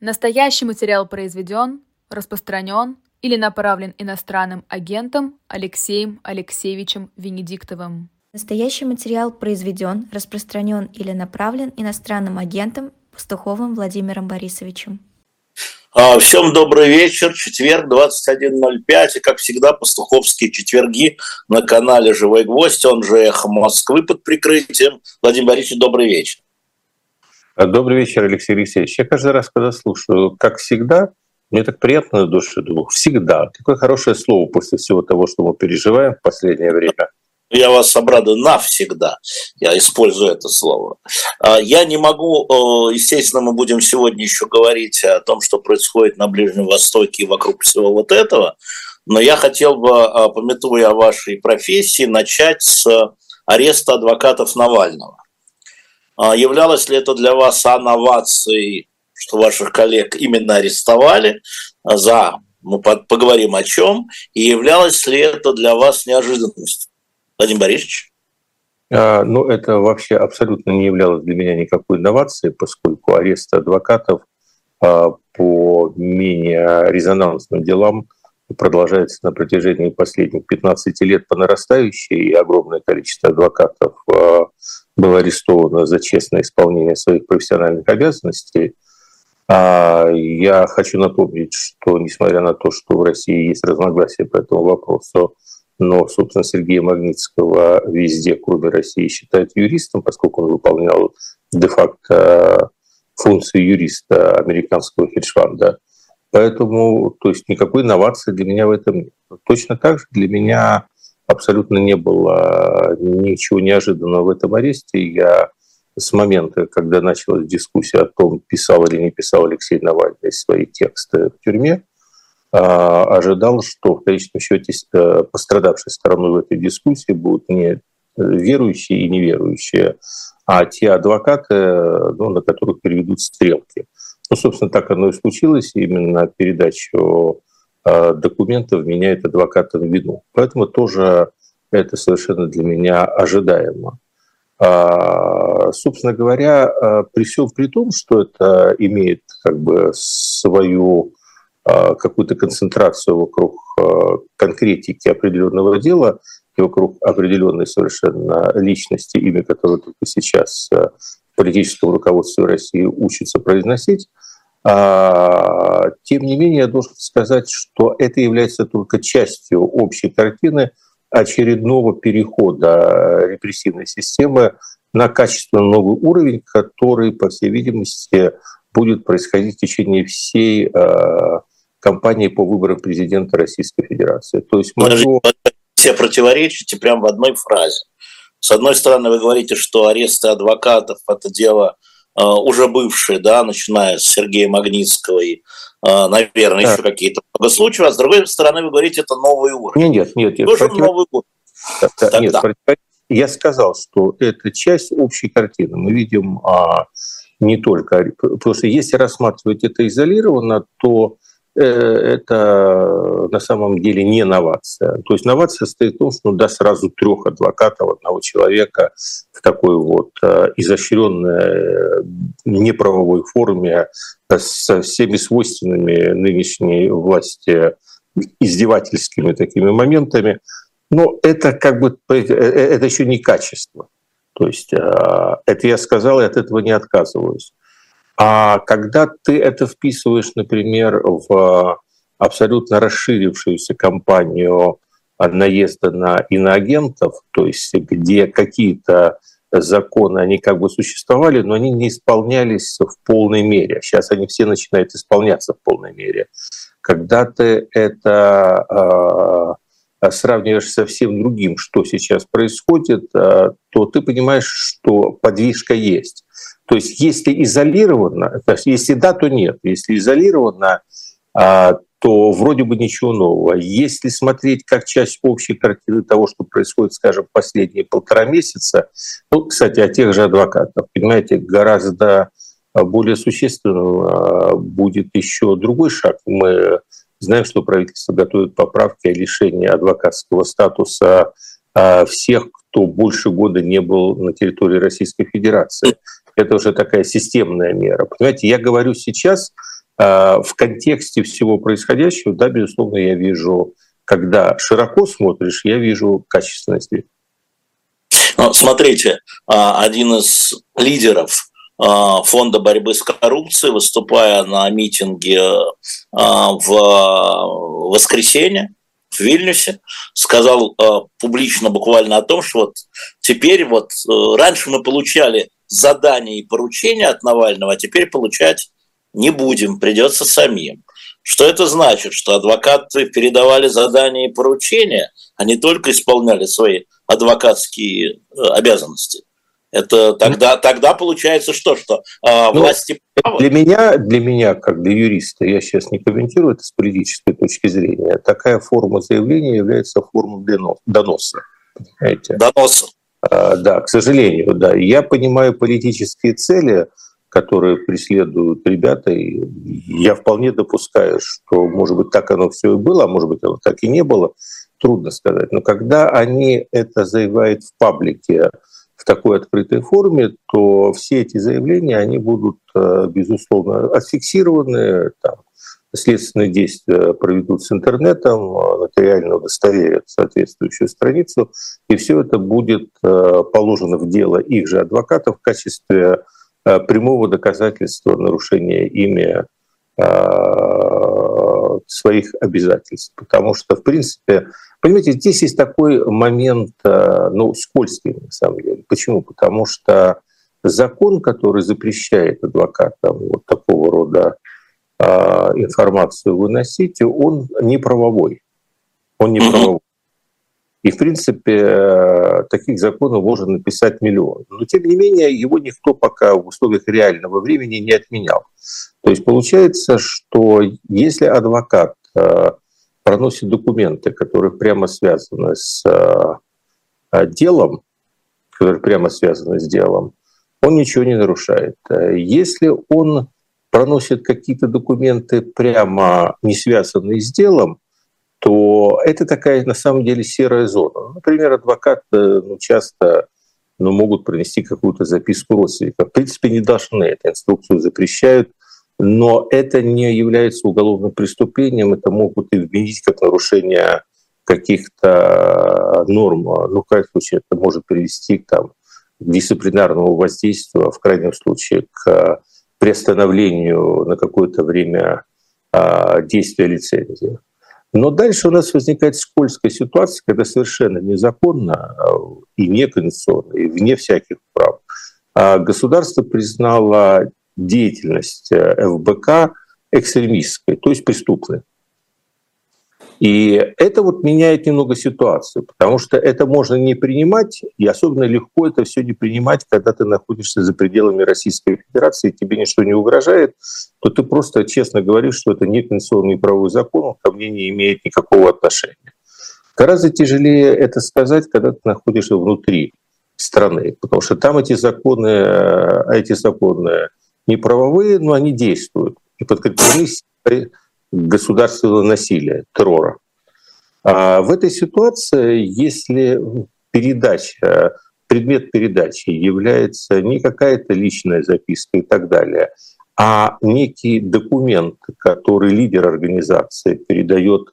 Настоящий материал произведен, распространен или направлен иностранным агентом Алексеем Алексеевичем Венедиктовым. Настоящий материал произведен, распространен или направлен иностранным агентом Пастуховым Владимиром Борисовичем. А, всем добрый вечер. Четверг, 21.05. И, как всегда, пастуховские четверги на канале «Живой гвоздь», он же «Эхо Москвы» под прикрытием. Владимир Борисович, добрый вечер. Добрый вечер, Алексей Алексеевич. Я каждый раз, когда слушаю, как всегда, мне так приятно на душе, думаю, всегда. Какое хорошее слово после всего того, что мы переживаем в последнее время. Я вас обрадую навсегда. Я использую это слово. А, я не могу, естественно, мы будем сегодня еще говорить о том, что происходит на Ближнем Востоке и вокруг всего вот этого. Но я хотел бы, а, пометуя о вашей профессии, начать с ареста адвокатов Навального. А, являлось ли это для вас анновацией, что ваших коллег именно арестовали за, мы поговорим о чем, и являлось ли это для вас неожиданностью? Владимир Борисович? А, ну, это вообще абсолютно не являлось для меня никакой инновацией, поскольку арест адвокатов а, по менее резонансным делам продолжается на протяжении последних 15 лет по нарастающей, и огромное количество адвокатов а, было арестовано за честное исполнение своих профессиональных обязанностей. А я хочу напомнить, что несмотря на то, что в России есть разногласия по этому вопросу, но, собственно, Сергея Магнитского везде, кроме России, считают юристом, поскольку он выполнял де-факто функции юриста американского хедж-фанда. Поэтому, то есть никакой инновации для меня в этом нет. Точно так же для меня абсолютно не было ничего неожиданного в этом аресте. Я с момента, когда началась дискуссия о том, писал или не писал Алексей Навальный свои тексты в тюрьме, а, ожидал, что в конечном счете э, пострадавшей стороной в этой дискуссии будут не верующие и неверующие, а те адвокаты, ну, на которых переведут стрелки. Ну, собственно, так оно и случилось. Именно передачу Э, документов меняет адвоката в вину. Поэтому тоже это совершенно для меня ожидаемо. А, собственно говоря, э, при всем при том, что это имеет как бы свою э, какую-то концентрацию вокруг конкретики определенного дела и вокруг определенной совершенно личности, имя которой только сейчас в политическом руководстве России учится произносить, тем не менее, я должен сказать, что это является только частью общей картины очередного перехода репрессивной системы на качественно новый уровень, который, по всей видимости, будет происходить в течение всей а, кампании по выборам президента Российской Федерации. То есть мы все противоречите прямо в одной фразе. С одной стороны, вы говорите, что аресты адвокатов – это дело уже бывшие, да, начиная с Сергея Магнитского и, э, наверное, да. еще какие-то много случаев, а с другой стороны вы говорите, это новый уровень. Нет, нет, нет. Тоже против... новый уровень. Да, нет, я сказал, что это часть общей картины. Мы видим а, не только... Что если рассматривать это изолированно, то Э, это на самом деле не новация. То есть новация состоит в том, что ну, да, сразу трех адвокатов одного человека в такой вот э, изощренной неправовой форме со всеми свойственными нынешней власти издевательскими такими моментами. Но это как бы э, это еще не качество. То есть это я сказал, и от этого не отказываюсь. А когда ты это вписываешь, например, в абсолютно расширившуюся кампанию наезда на иноагентов, то есть где какие-то законы, они как бы существовали, но они не исполнялись в полной мере. Сейчас они все начинают исполняться в полной мере. Когда ты это э, сравниваешь со всем другим, что сейчас происходит, э, то ты понимаешь, что подвижка есть. То есть если изолированно, то есть если да, то нет. Если изолированно, а, то вроде бы ничего нового. Если смотреть как часть общей картины того, что происходит, скажем, последние полтора месяца, ну, кстати, о тех же адвокатах, понимаете, гораздо более существенным а, будет еще другой шаг. Мы знаем, что правительство готовит поправки о лишении адвокатского статуса а, всех, кто больше года не был на территории Российской Федерации. Это уже такая системная мера. Понимаете, я говорю сейчас в контексте всего происходящего, да, безусловно, я вижу, когда широко смотришь, я вижу качественный сдвиг. Ну, смотрите, один из лидеров Фонда борьбы с коррупцией, выступая на митинге в воскресенье, в Вильнюсе, сказал э, публично буквально о том, что вот теперь вот э, раньше мы получали задания и поручения от Навального, а теперь получать не будем, придется самим. Что это значит? Что адвокаты передавали задания и поручения, а не только исполняли свои адвокатские э, обязанности. Это тогда, тогда получается что, что а, ну, власти Для меня, для меня, как для юриста, я сейчас не комментирую это с политической точки зрения, такая форма заявления является формой доноса. Понимаете? Доноса. А, да, к сожалению, да. Я понимаю политические цели, которые преследуют ребята, и я вполне допускаю, что, может быть, так оно все и было, а может быть, оно так и не было, трудно сказать. Но когда они это заявляют в паблике, в такой открытой форме, то все эти заявления, они будут, э, безусловно, отфиксированы, там, следственные действия проведут с интернетом, э, нотариально удостоверят соответствующую страницу, и все это будет э, положено в дело их же адвокатов в качестве прямого доказательства нарушения ими своих обязательств. Потому что, в принципе, Понимаете, здесь есть такой момент, э, ну, скользкий на самом деле. Почему? Потому что закон, который запрещает адвокатам вот такого рода э, информацию выносить, он не правовой. Он не правовой. И, в принципе, таких законов можно написать миллион. Но, тем не менее, его никто пока в условиях реального времени не отменял. То есть получается, что если адвокат э, проносит документы, которые прямо связаны с э, делом, которые прямо связаны с делом, он ничего не нарушает. Если он проносит какие-то документы прямо не связанные с делом, то это такая на самом деле серая зона. Например, адвокат ну, часто ну, могут пронести какую-то записку родственника. В принципе, не должны, эту инструкцию запрещают но это не является уголовным преступлением, это могут и вменить как нарушение каких-то норм. Ну, в крайнем случае, это может привести к там, дисциплинарному воздействию, в крайнем случае к приостановлению на какое-то время а, действия лицензии. Но дальше у нас возникает скользкая ситуация, когда совершенно незаконно а, и неконституционно, и вне всяких прав а государство признало деятельность э, ФБК экстремистской, то есть преступной. И это вот меняет немного ситуацию, потому что это можно не принимать, и особенно легко это все не принимать, когда ты находишься за пределами Российской Федерации, тебе ничто не угрожает, то ты просто честно говоришь, что это не конституционный правовой закон, он ко мне не имеет никакого отношения. Гораздо тяжелее это сказать, когда ты находишься внутри страны, потому что там эти законы, э, эти законы не правовые, но они действуют и подкреплены государственного насилия, террора. А в этой ситуации, если передача, предмет передачи является не какая-то личная записка и так далее, а некий документ, который лидер организации передает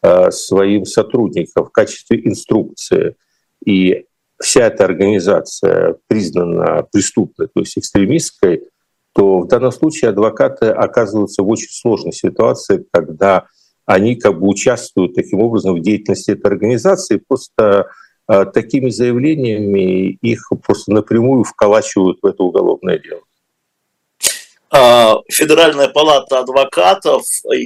а, своим сотрудникам в качестве инструкции, и вся эта организация признана преступной, то есть экстремистской, то в данном случае адвокаты оказываются в очень сложной ситуации, когда они как бы участвуют таким образом в деятельности этой организации, просто э, такими заявлениями их просто напрямую вколачивают в это уголовное дело. А, Федеральная палата адвокатов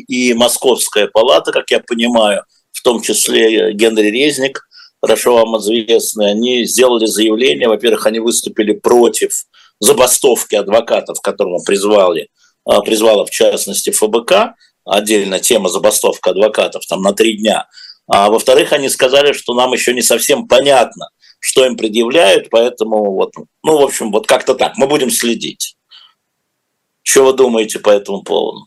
и Московская палата, как я понимаю, в том числе Генри Резник, хорошо вам известный, они сделали заявление, во-первых, они выступили против забастовки адвокатов, которому призвали, а, призвала в частности ФБК, отдельно тема забастовка адвокатов там на три дня. А во-вторых, они сказали, что нам еще не совсем понятно, что им предъявляют, поэтому вот, ну, в общем, вот как-то так, мы будем следить. Что вы думаете по этому поводу?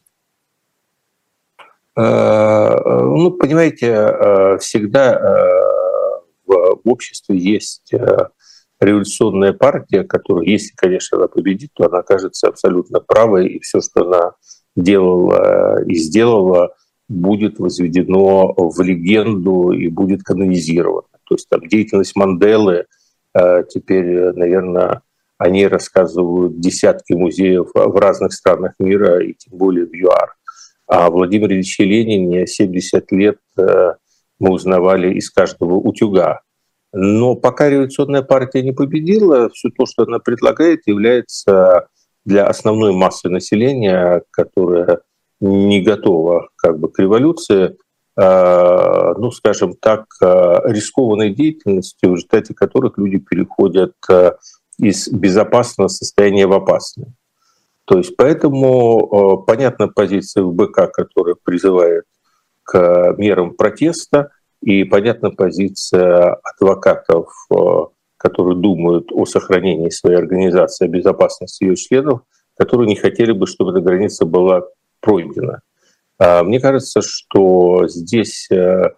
Э, ну, понимаете, э, всегда э, в обществе есть революционная партия, которая, если, конечно, она победит, то она окажется абсолютно правой, и все, что она делала и сделала, будет возведено в легенду и будет канонизировано. То есть там деятельность Манделы теперь, наверное, они рассказывают десятки музеев в разных странах мира, и тем более в ЮАР. А Владимир Ильич Ленин 70 лет мы узнавали из каждого утюга. Но пока революционная партия не победила, все то, что она предлагает, является для основной массы населения, которая не готова как бы, к революции, э, ну, скажем так, э, рискованной деятельностью, в результате которых люди переходят э, из безопасного состояния в опасное. То есть поэтому понятна позиция ВБК, которая призывает к мерам протеста, и понятна позиция адвокатов, которые думают о сохранении своей организации, о безопасности ее членов, которые не хотели бы, чтобы эта граница была пройдена. А, мне кажется, что здесь э,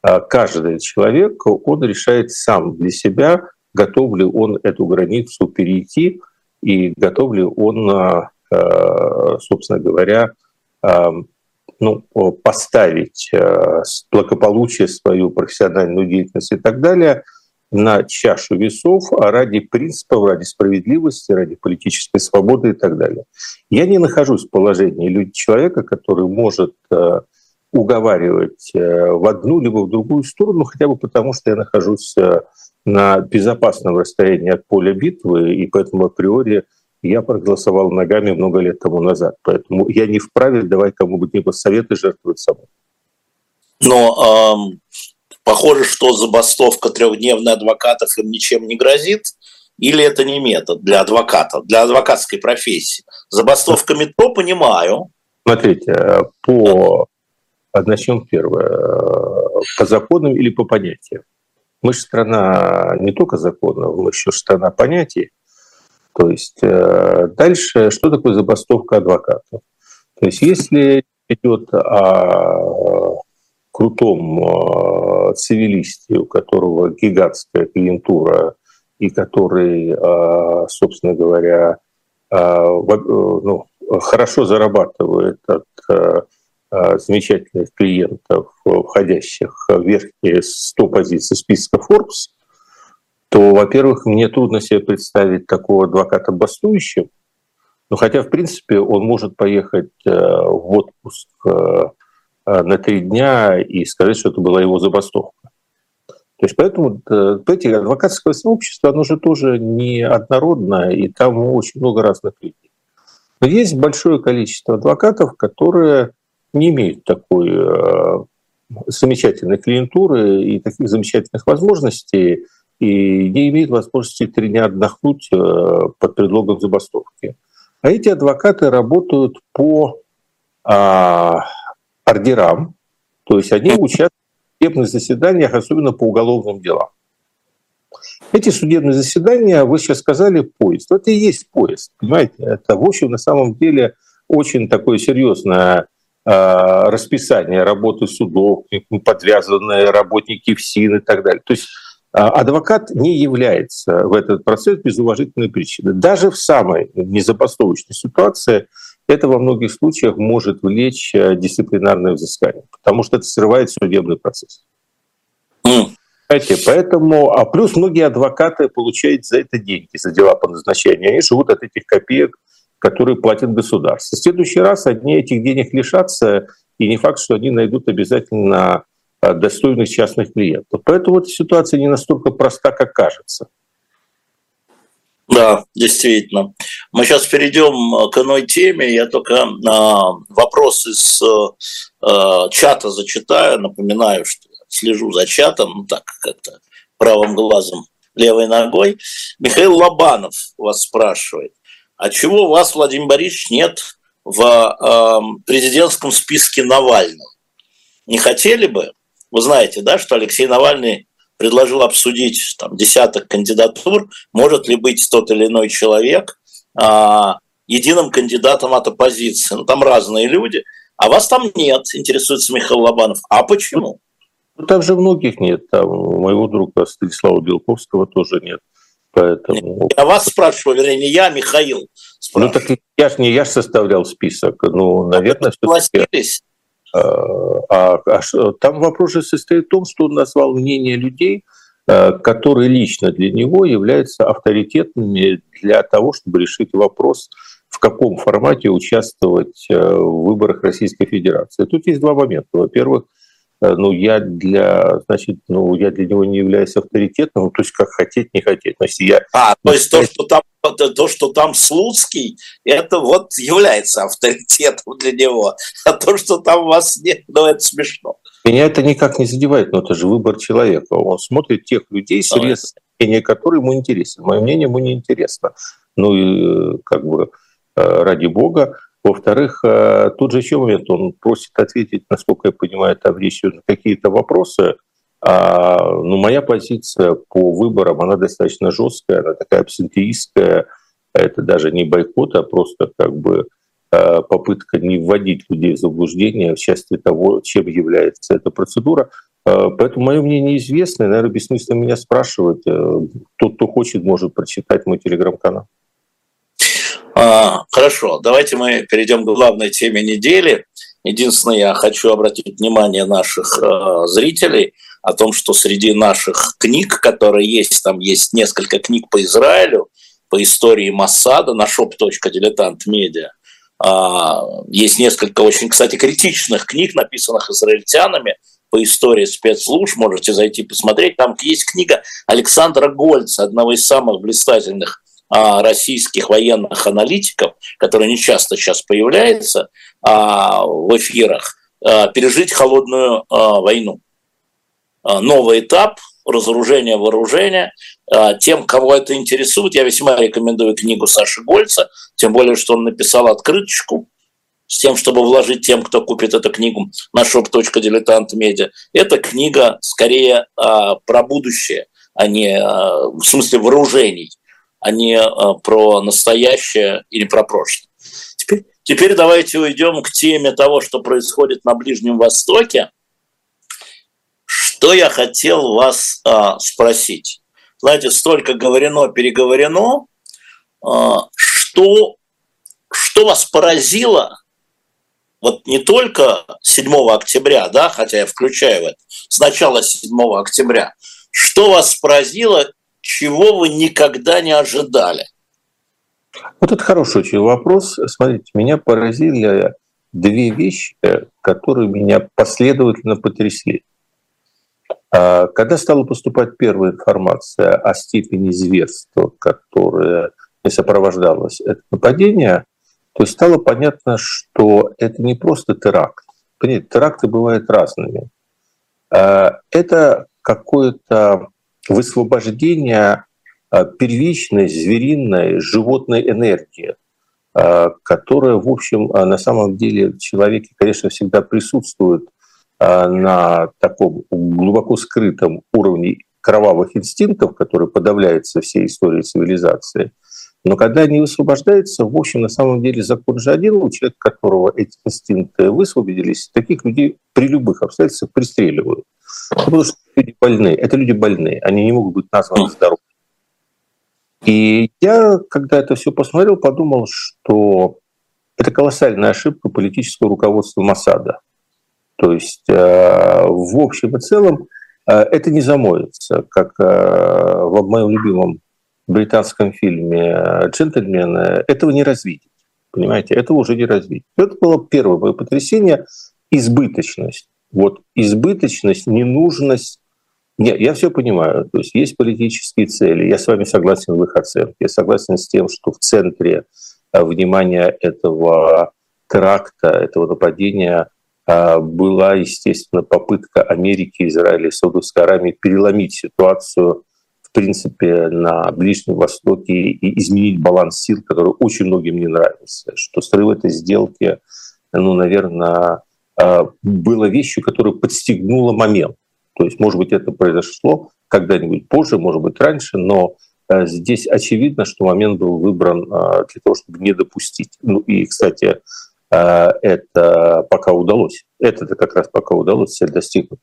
а, каждый человек, он решает сам для себя, готов ли он эту границу перейти и готов ли он, а, собственно говоря, ну, поставить благополучие, свою профессиональную деятельность и так далее – на чашу весов ради принципов, ради справедливости, ради политической свободы и так далее. Я не нахожусь в положении человека, который может э, уговаривать э, в одну либо в другую сторону, хотя бы потому, что я нахожусь э, на безопасном расстоянии от поля битвы, и поэтому априори я проголосовал ногами много лет тому назад. Поэтому я не вправе давать кому-либо советы жертвовать собой. Но эм, Похоже, что забастовка трехдневная адвокатов им ничем не грозит, или это не метод для адвоката, для адвокатской профессии? Забастовка метро понимаю. Смотрите, по начнем первое, по законам или по понятиям. Мы же страна не только законов, мы еще страна понятий. То есть э, дальше, что такое забастовка адвокатов? То есть если идет о крутом э, цивилисте, у которого гигантская клиентура и который, э, собственно говоря, ну, хорошо зарабатывает от замечательных клиентов, входящих в верхние 100 позиций списка Forbes, то, во-первых, мне трудно себе представить такого адвоката бастующим, но хотя, в принципе, он может поехать в отпуск Э, на три дня и сказать, что это была его забастовка. То есть поэтому эти адвокатское сообщество, оно же тоже не однородное, и там очень много разных людей. Но есть большое количество адвокатов, которые не имеют такой э, замечательной клиентуры и таких замечательных возможностей, и не имеют возможности три дня отдохнуть э, под предлогом забастовки. А эти адвокаты работают по а, ордерам, то есть они участвуют в судебных заседаниях, особенно по уголовным делам. Эти судебные заседания, вы сейчас сказали, поезд. Это и есть поезд, понимаете? Это, в общем, на самом деле очень такое серьезное э, расписание работы судов, подвязанные работники ФСИН и так далее. То есть адвокат не является в этот процесс без уважительной причины. Даже в самой незабастовочной ситуации – это во многих случаях может влечь э, дисциплинарное взыскание, потому что это срывает судебный процесс. Понимаете, поэтому, а плюс многие адвокаты получают за это деньги, за дела по назначению. Они живут от этих копеек, которые платит государство. В следующий раз одни этих денег лишатся, и не факт, что они найдут обязательно достойных частных клиентов. Поэтому эта ситуация не настолько проста, как кажется. Да, действительно. Мы сейчас перейдем э, к иной теме. Я только э, вопрос из э, чата зачитаю. Напоминаю, что слежу за чатом, ну так как-то правым глазом, левой ногой. Михаил Лобанов вас спрашивает, а чего вас, Владимир Борисович, нет в э, президентском списке Навального? Не хотели бы? Вы знаете, да, что Алексей Навальный предложил обсудить там, десяток кандидатур, может ли быть тот или иной человек а, единым кандидатом от оппозиции. Ну, там разные люди, а вас там нет, интересуется Михаил Лобанов. А почему? Ну, там же многих нет. Там у моего друга Станислава Белковского тоже нет. Поэтому... Я вас спрашиваю, вернее, не я, а Михаил. Спрашиваю. Ну так я ж не я ж составлял список. Ну, наверное, согласились. А, а, а, там вопрос же состоит в том, что он назвал мнение людей, а, которые лично для него являются авторитетными для того, чтобы решить вопрос, в каком формате участвовать э, в выборах Российской Федерации. Тут есть два момента. Во-первых, Э, ну, я для, значит, ну, я для него не являюсь авторитетом, то есть как хотеть, не хотеть. Значит, я... А, то есть то, что там то, что там Слуцкий, это вот является авторитетом для него. А то, что там вас нет, ну, это смешно. Меня это никак не задевает, но это же выбор человека. Он смотрит тех людей, срез мнение которые ему интересно. Мое мнение ему не интересно. Ну и как бы э, ради бога, во-вторых, э, тут же еще момент, он просит ответить, насколько я понимаю, речь на какие-то вопросы. А, ну, моя позиция по выборам, она достаточно жесткая, она такая абсентеистская. Это даже не бойкот, а просто как бы э, попытка не вводить людей в заблуждение в части того, чем является эта процедура. Э, поэтому мое мнение неизвестно, наверное, бессмысленно меня спрашивать. Тот, кто хочет, может прочитать мой телеграм-канал. А, хорошо, давайте мы перейдем к главной теме недели. Единственное, я хочу обратить внимание наших э, зрителей о том, что среди наших книг, которые есть, там есть несколько книг по Израилю, по истории Массада на shop.diletant.media. Э, есть несколько очень, кстати, критичных книг, написанных израильтянами по истории спецслужб. Можете зайти посмотреть. Там есть книга Александра Гольца, одного из самых блистательных а, российских военных аналитиков, который не часто сейчас появляется а, в эфирах, а, пережить холодную войну. Новый этап разоружения вооружения. Тем, кого это интересует, я весьма рекомендую книгу Саши Гольца, тем более, что он написал открыточку с тем, чтобы вложить тем, кто купит эту книгу на shop.diletant.media. Эта книга скорее про будущее, а не в смысле вооружений а не э, про настоящее или про прошлое. Теперь, теперь давайте уйдем к теме того, что происходит на Ближнем Востоке. Что я хотел вас а, спросить? Знаете, столько говорено, переговорено. А, что, что вас поразило вот не только 7 октября, да, хотя я включаю это, с начала 7 октября, что вас поразило чего вы никогда не ожидали? Вот это хороший очень вопрос. Смотрите, меня поразили две вещи, которые меня последовательно потрясли. А, когда стала поступать первая информация о степени зверства, которая не сопровождалась это нападение, то стало понятно, что это не просто теракт. Понимаете, теракты бывают разными. А, это какое-то высвобождение а, первичной звериной животной энергии, а, которая, в общем, а, на самом деле в человеке, конечно, всегда присутствует на таком глубоко скрытом уровне кровавых инстинктов, которые подавляются всей историей цивилизации. Но когда они высвобождаются, в общем, на самом деле закон же один, у человека, которого эти инстинкты высвободились, таких людей при любых обстоятельствах пристреливают. Потому что люди больные. Это люди больные. Они не могут быть названы здоровыми. И я, когда это все посмотрел, подумал, что это колоссальная ошибка политического руководства Масада. То есть э, в общем и целом э, это не замоется, как э, в моем любимом британском фильме «Джентльмены». Этого не развить. Понимаете, этого уже не развить. Это было первое мое потрясение – избыточность вот избыточность, ненужность. Нет, я все понимаю. То есть есть политические цели. Я с вами согласен в их оценке. Я согласен с тем, что в центре э, внимания этого теракта, этого нападения э, была, естественно, попытка Америки, Израиля и Саудовской Аравии переломить ситуацию в принципе, на Ближнем Востоке и изменить баланс сил, который очень многим не нравится. Что срыв этой сделки, ну, наверное, было вещью, которая подстегнула момент. То есть, может быть, это произошло когда-нибудь позже, может быть, раньше, но а, здесь очевидно, что момент был выбран а, для того, чтобы не допустить. Ну и, кстати, это пока удалось. Это как раз пока удалось цель достигнуть.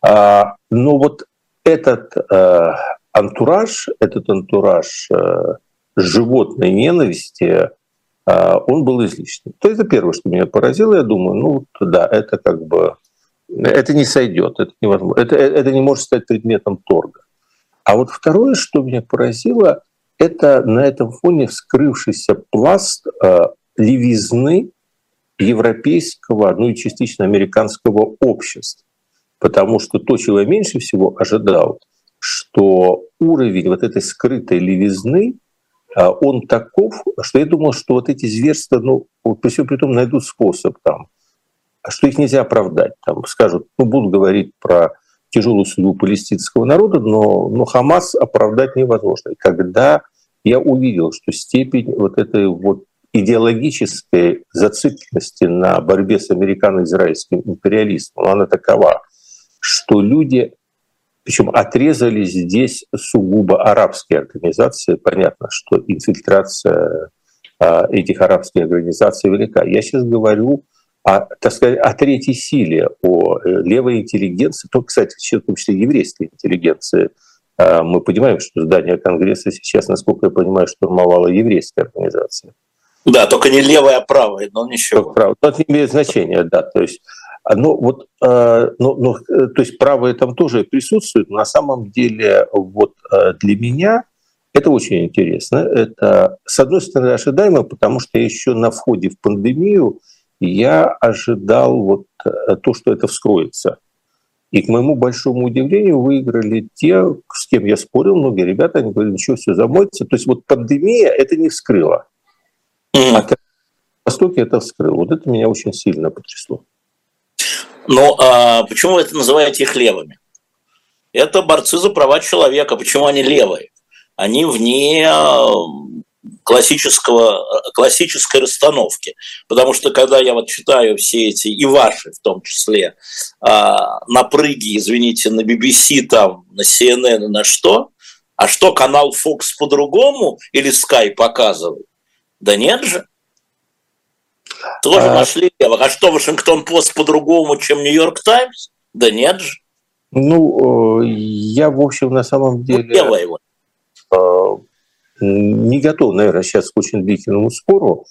Но вот этот антураж, этот антураж э, животной ненависти, э, он был излишним. То это первое, что меня поразило. Я думаю, ну да, это как бы это не сойдет, это невозможно. Это, это не может стать предметом торга. А вот второе, что меня поразило, это на этом фоне вскрывшийся пласт э, левизны европейского, ну и частично американского общества. Потому что то, чего я меньше всего ожидал, что уровень вот этой скрытой левизны, э, он таков, что я думал, что вот эти зверства, ну, вот при всем при том найдут способ там, что их нельзя оправдать. Там скажут, ну, будут говорить про тяжелую судьбу палестинского народа, но, но Хамас оправдать невозможно. И когда я увидел, что степень вот этой вот идеологической зацикленности на борьбе с американо-израильским империализмом, она такова, что люди, причем отрезали здесь сугубо арабские организации, понятно, что инфильтрация а, этих арабских организаций велика. Я сейчас говорю о, так сказать, о третьей силе, о э, левой интеллигенции, то, кстати, в том числе еврейской интеллигенции – а, мы понимаем, что здание Конгресса сейчас, насколько я понимаю, штурмовала еврейская организация. Да, только не левая, а правая, но ничего. Только правая. Но это не имеет значения, да. То есть, ну, вот, а, ну, ну, э, то есть правые там тоже присутствуют. На самом деле, вот для меня это очень интересно. Это, с одной стороны, ожидаемо, потому что еще на входе в пандемию я ожидал вот э, то, что это вскроется. И к моему большому удивлению выиграли те, с кем я спорил, многие ребята, они говорили, ничего, все замоется. То есть вот пандемия это не вскрыла. А Востоке это вскрыло. Вот это меня очень сильно потрясло. Ну, а почему вы это называете их левыми? Это борцы за права человека. Почему они левые? Они вне классического, классической расстановки. Потому что когда я вот читаю все эти, и ваши в том числе, а, напрыги, извините, на BBC, там, на CNN на что, а что канал Fox по-другому или Sky показывает? Да нет же. Тоже а... нашли левых. А что, Вашингтон Пост по-другому, чем Нью-Йорк Таймс? Да нет же. Ну, э, я, в общем, на самом ну, деле... Ну, левая его не готов, наверное, сейчас к очень длительному спору.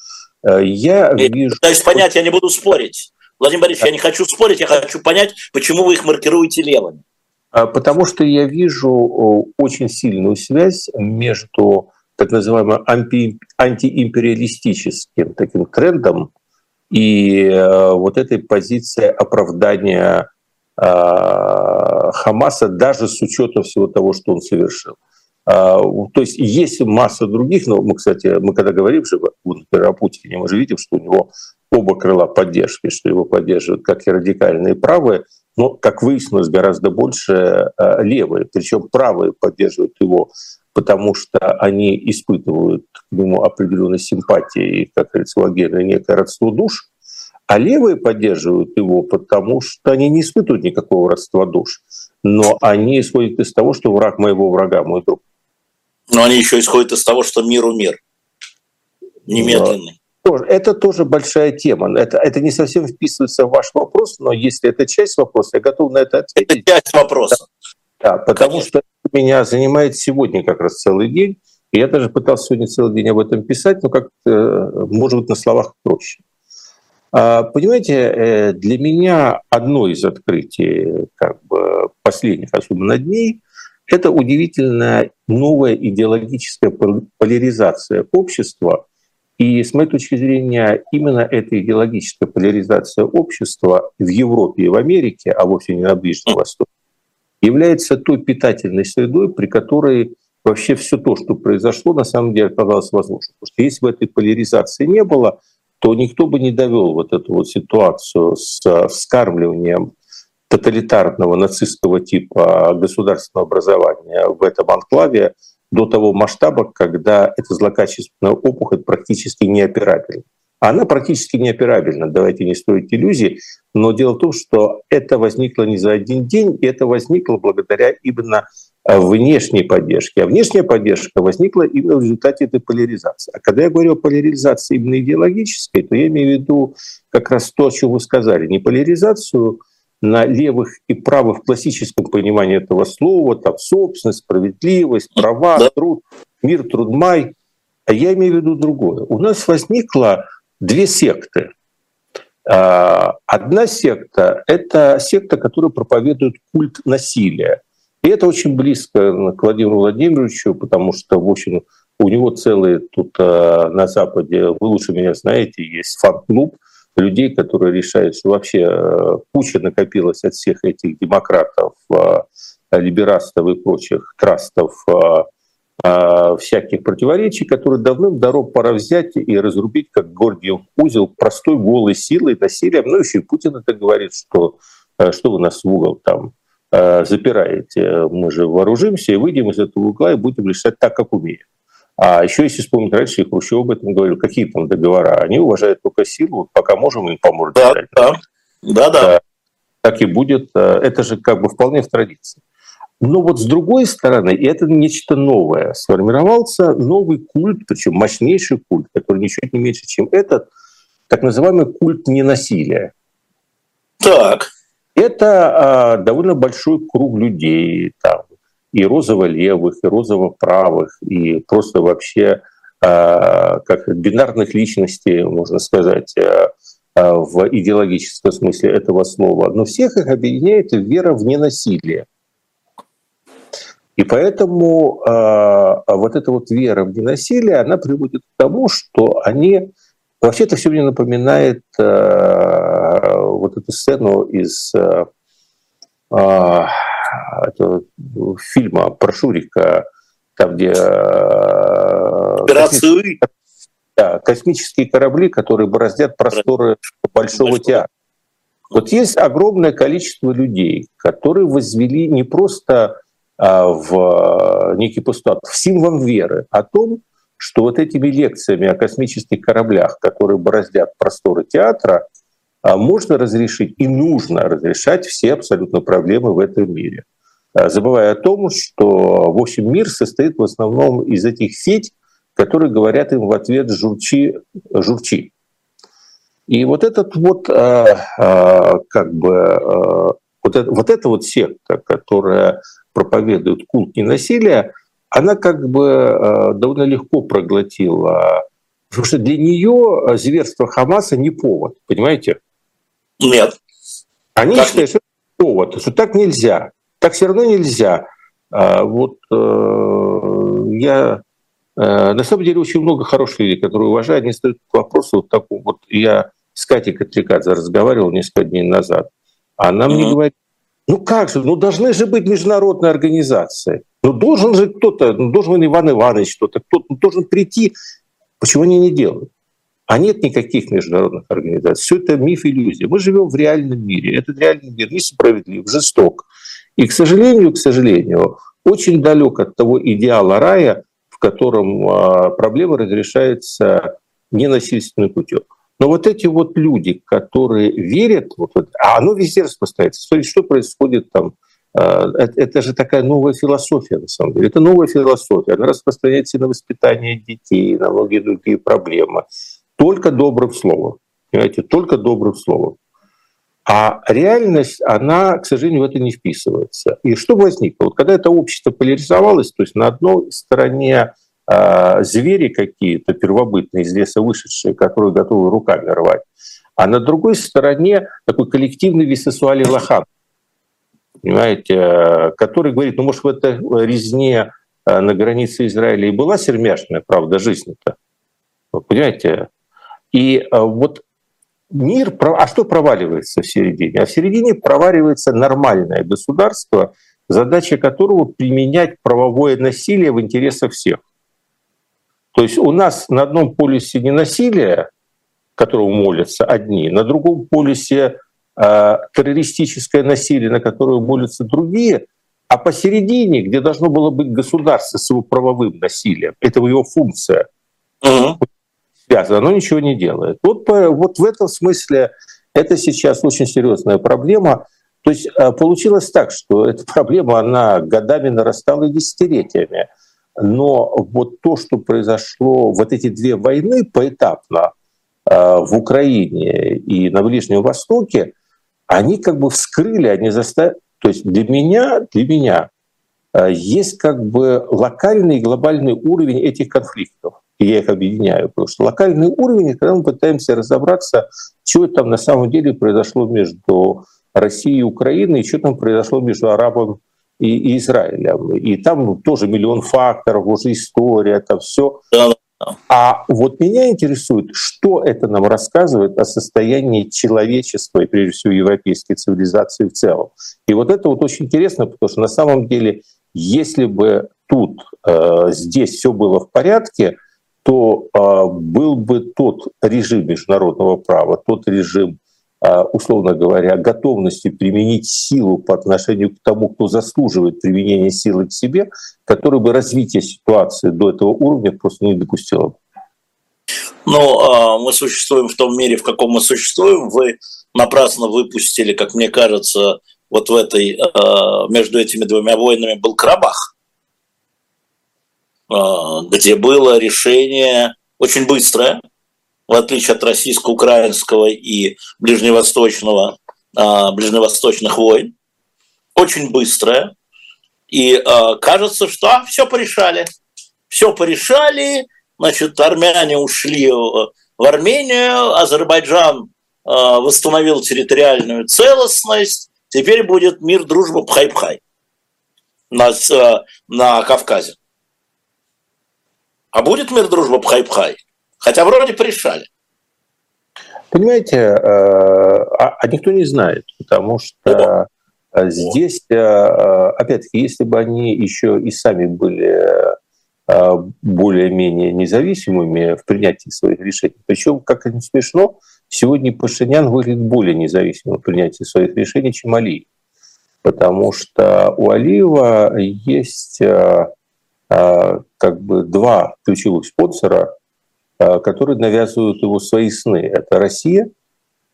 Э, я и, вижу... Пытаюсь понять, я не буду спорить. Владимир Борисович, я не хочу спорить, я хочу понять, почему вы их маркируете левыми. Потому что я вижу очень сильную связь между так называемым анти, антиимпериалистическим таким трендом и э, вот этой позицией оправдания э, Хамаса даже с учетом всего того, что он совершил. А, то есть есть масса других, но мы, кстати, мы когда говорим же например, о Путине, мы же видим, что у него оба крыла поддержки, что его поддерживают как и радикальные правые, но, как выяснилось, гораздо больше левые. Причем правые поддерживают его, потому что они испытывают к нему определенной симпатии и, как говорится, лагерное некое родство душ, а левые поддерживают его, потому что они не испытывают никакого родства душ, но они исходят из того, что враг моего врага мой друг. Но они еще исходят из того, что миру мир. Немедленный. Это тоже большая тема. Это, это не совсем вписывается в ваш вопрос, но если это часть вопроса, я готов на это ответить. Это часть вопроса. Да, потому Конечно. что меня занимает сегодня как раз целый день. И я даже пытался сегодня целый день об этом писать, но как может быть, на словах проще. А, понимаете, э, для меня одно из открытий как бы, последних, особенно дней, это удивительная новая идеологическая поляризация общества. И с моей точки зрения, именно эта идеологическая поляризация общества в Европе и в Америке, а вовсе не на Ближнем Востоке, является той питательной средой, при которой вообще все то, что произошло, на самом деле оказалось возможным. Потому что если бы этой поляризации не было, то никто бы не довел вот эту вот ситуацию с вскармливанием тоталитарного нацистского типа государственного образования в этом анклаве до того масштаба, когда эта злокачественная опухоль практически неоперабельна. Она практически неоперабельна, давайте не строить иллюзий, но дело в том, что это возникло не за один день, это возникло благодаря именно внешней поддержке. А внешняя поддержка возникла именно в результате этой поляризации. А когда я говорю о поляризации именно идеологической, то я имею в виду как раз то, о чем вы сказали, не поляризацию на левых и правых в классическом понимании этого слова, там собственность, справедливость, права, труд, мир, трудмай. А я имею в виду другое. У нас возникло две секты. А, одна секта – это секта, которая проповедует культ насилия. И это очень близко к Владимиру Владимировичу, потому что, в общем, у него целый тут а, на Западе, вы лучше меня знаете, есть фан-клуб людей, которые решают, что вообще а, куча накопилась от всех этих демократов, либерастов и прочих трастов, всяких противоречий, которые давным-давно пора взять и разрубить, как Гордиев узел, простой голой силой, насилием. Ну, еще и Путин это говорит, что что вы нас в угол там Э, запираете. Мы же вооружимся и выйдем из этого угла и будем решать так, как умеем. А еще если вспомнить, раньше Хрущев об этом говорил, какие там договора, они уважают только силу, пока можем им помочь. Да, да, да, да. Так и будет. Э, это же как бы вполне в традиции. Но вот с другой стороны, это нечто новое, сформировался новый культ, причем мощнейший культ, который ничуть не меньше, чем этот, так называемый культ ненасилия. Так это э, довольно большой круг людей, там, и розово-левых, и розово-правых, и просто вообще э, как бинарных личностей, можно сказать, э, в идеологическом смысле этого слова. Но всех их объединяет вера в ненасилие. И поэтому э, вот эта вот вера в ненасилие, она приводит к тому, что они Вообще это все мне напоминает э, вот эту сцену из э, э, этого фильма про Шурика, там, где э, космические, да, космические корабли, которые бороздят просторы Большого театра. Вот есть огромное количество людей, которые возвели не просто в некий постулат, в символ веры о том, что вот этими лекциями о космических кораблях, которые бороздят просторы театра, а, можно разрешить и нужно разрешать все абсолютно проблемы в этом мире. А, забывая о том, что, в общем, мир состоит в основном из этих федь, которые говорят им в ответ «журчи, журчи». И вот этот вот, а, как бы, вот это, вот эта вот секта, которая проповедует культ ненасилия, она как бы э, довольно легко проглотила, потому что для нее э, зверство Хамаса не повод, понимаете? Нет. Они как считают, что это повод, что так нельзя, так все равно нельзя. А вот э, я на самом деле очень много хороших людей, которые уважают, они задают вопросы вот такому. Вот я с Катей Катрикадзе разговаривал несколько дней назад. Она mm-hmm. мне говорит, ну как же, ну должны же быть международные организации. Ну должен же кто-то, ну, должен Иван Иванович что-то, кто-то ну, должен прийти. Почему они не делают? А нет никаких международных организаций. Все это миф, иллюзия. Мы живем в реальном мире. Этот реальный мир несправедлив, жесток. И, к сожалению, к сожалению, очень далек от того идеала рая, в котором а, проблемы разрешаются ненасильственным путем. Но вот эти вот люди, которые верят, вот, а оно везде распространяется. Смотрите, что происходит там а, это же такая новая философия, на самом деле. Это новая философия. Она распространяется на воспитание детей, на многие другие проблемы. Только добрым словом. Понимаете, только добрым словом. А реальность, она, к сожалению, в это не вписывается. И что возникло? Вот когда это общество поляризовалось, то есть на одной стороне звери какие-то первобытные из леса вышедшие, которые готовы руками рвать, а на другой стороне такой коллективный висесуалий лохан, понимаете, э, который говорит, ну, может, в этой резне э, на границе Израиля и была сермяшная правда жизни-то. Вы понимаете? И э, вот мир, а что проваливается в середине? А в середине проваливается нормальное государство, задача которого применять правовое насилие в интересах всех. То есть у нас на одном полюсе не насилие, которому молятся одни, на другом полюсе Э, террористическое насилие, на которое борются другие, а посередине, где должно было быть государство с его правовым насилием, это его функция, связано, оно ничего не делает. Вот, вот в этом смысле это сейчас очень серьезная проблема. То есть э, получилось так, что эта проблема, она годами нарастала и десятилетиями. Но вот то, что произошло, вот эти две войны поэтапно э, в Украине и на Ближнем Востоке, они как бы вскрыли, они заставили... То есть для меня, для меня есть как бы локальный и глобальный уровень этих конфликтов. И я их объединяю, потому что локальный уровень, когда мы пытаемся разобраться, что там на самом деле произошло между Россией и Украиной, и что там произошло между арабом и, и Израилем. И там ну, тоже миллион факторов, уже история, это все. А вот меня интересует, что это нам рассказывает о состоянии человечества и, прежде всего, европейской цивилизации в целом. И вот это вот очень интересно, потому что на самом деле, если бы тут, э, здесь все было в порядке, то э, был бы тот режим международного права, тот режим условно говоря, готовности применить силу по отношению к тому, кто заслуживает применения силы к себе, который бы развитие ситуации до этого уровня просто не допустило. Ну, а, мы существуем в том мире, в каком мы существуем. Вы напрасно выпустили, как мне кажется, вот в этой, а, между этими двумя войнами был Карабах, где было решение очень быстрое, в отличие от российско-украинского и ближневосточного, а, ближневосточных войн, очень быстрая. И а, кажется, что а, все порешали. Все порешали, значит, армяне ушли в Армению, Азербайджан а, восстановил территориальную целостность, теперь будет мир, дружба, пхай-пхай на, а, на Кавказе. А будет мир, дружба, пхай-пхай? Хотя вроде порешали. Понимаете, э, а, а никто не знает, потому что О. здесь, э, опять-таки, если бы они еще и сами были э, более-менее независимыми в принятии своих решений. Причем, как это не смешно, сегодня Пашинян выглядит более независимым в принятии своих решений, чем Алиев. Потому что у Алиева есть как бы два ключевых спонсора Э, которые навязывают его свои сны. Это Россия,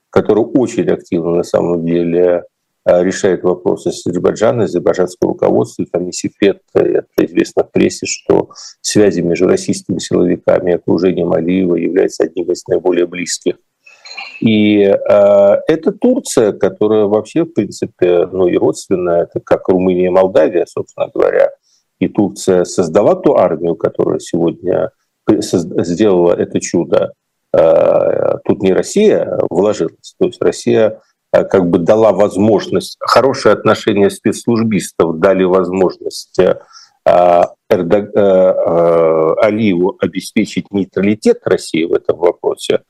которая очень активно на самом деле э, решает вопросы с Азербайджаном, азербайджанского руководства. И там не секрет, это известно в прессе, что связи между российскими силовиками и окружением Алиева являются одним из наиболее близких. И э, это Турция, которая вообще, в принципе, ну и родственная, это как Румыния и Молдавия, собственно говоря. И Турция создала ту армию, которая сегодня сделала это чудо, э, тут не Россия вложилась, то есть Россия э, как бы дала возможность, хорошее отношение спецслужбистов дали возможность э, Эрдог... Алиеву обеспечить нейтралитет России в этом вопросе,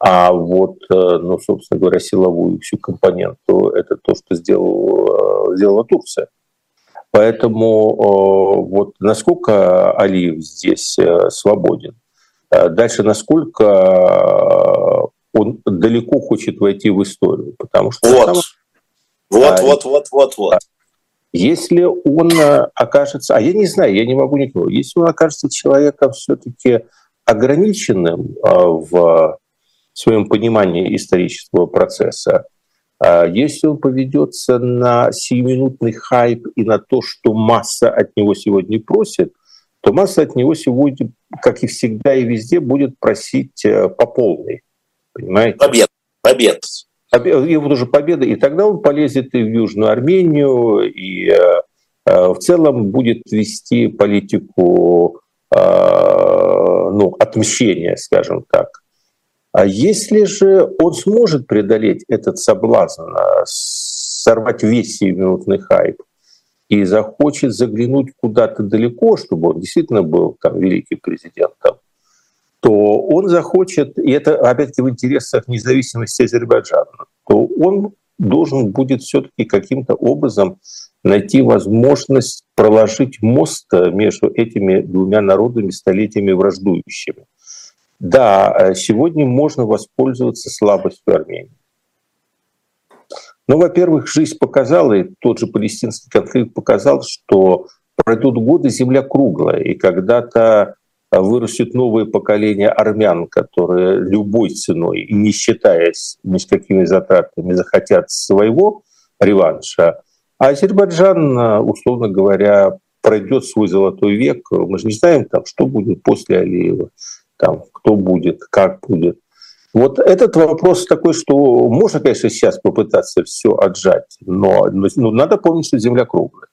а вот, ну, собственно говоря, силовую всю компоненту – это то, что сделал, сделала Турция. Поэтому э, вот насколько Алиев здесь э, свободен, э, дальше насколько он далеко хочет войти в историю, потому что вот, там, вот, а, вот, вот, вот, вот. Если он окажется, а я не знаю, я не могу никого, если он окажется человеком все-таки ограниченным в своем понимании исторического процесса, если он поведется на сиюминутный хайп и на то, что масса от него сегодня просит, то масса от него сегодня, как и всегда и везде, будет просить э, по полной. Понимаете? Побед. Побед. Его уже победа, и тогда он полезет и в Южную Армению, и э, э, в целом будет вести политику ну, отмщения, скажем так. А если же он сможет преодолеть этот соблазн, а, сорвать весь сиюминутный хайп и захочет заглянуть куда-то далеко, чтобы он действительно был там великим президентом, то он захочет, и это опять-таки в интересах независимости Азербайджана, то он должен будет все-таки каким-то образом найти возможность проложить мост между этими двумя народами столетиями враждующими. Да, э, сегодня можно воспользоваться слабостью Армении. Ну, во-первых, жизнь показала, и тот же палестинский конфликт показал, что пройдут годы, земля круглая, и когда-то э, вырастет новое поколение армян, которые любой ценой, не считаясь ни с какими затратами, захотят своего реванша. А Азербайджан, э, условно говоря, пройдет свой золотой век. Мы же не знаем, там, что будет после Алиева там, кто будет, как будет. Вот этот вопрос такой, что можно, конечно, сейчас попытаться все отжать, но, но ну, надо помнить, что земля круглая.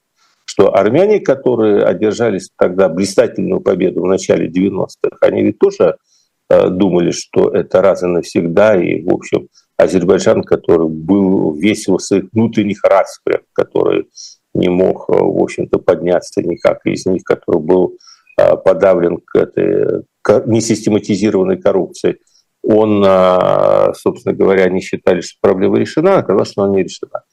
Что армяне, которые одержались тогда блистательную победу в начале 90-х, они ведь тоже э, думали, что это раз и навсегда, и, в общем, Азербайджан, который был весь в своих внутренних распрях, который не мог, э, в общем-то, подняться никак из них, который был подавлен к этой несистематизированной коррупции – он, а, собственно говоря, они считали, что проблема решена, а оказалось, что она не решена.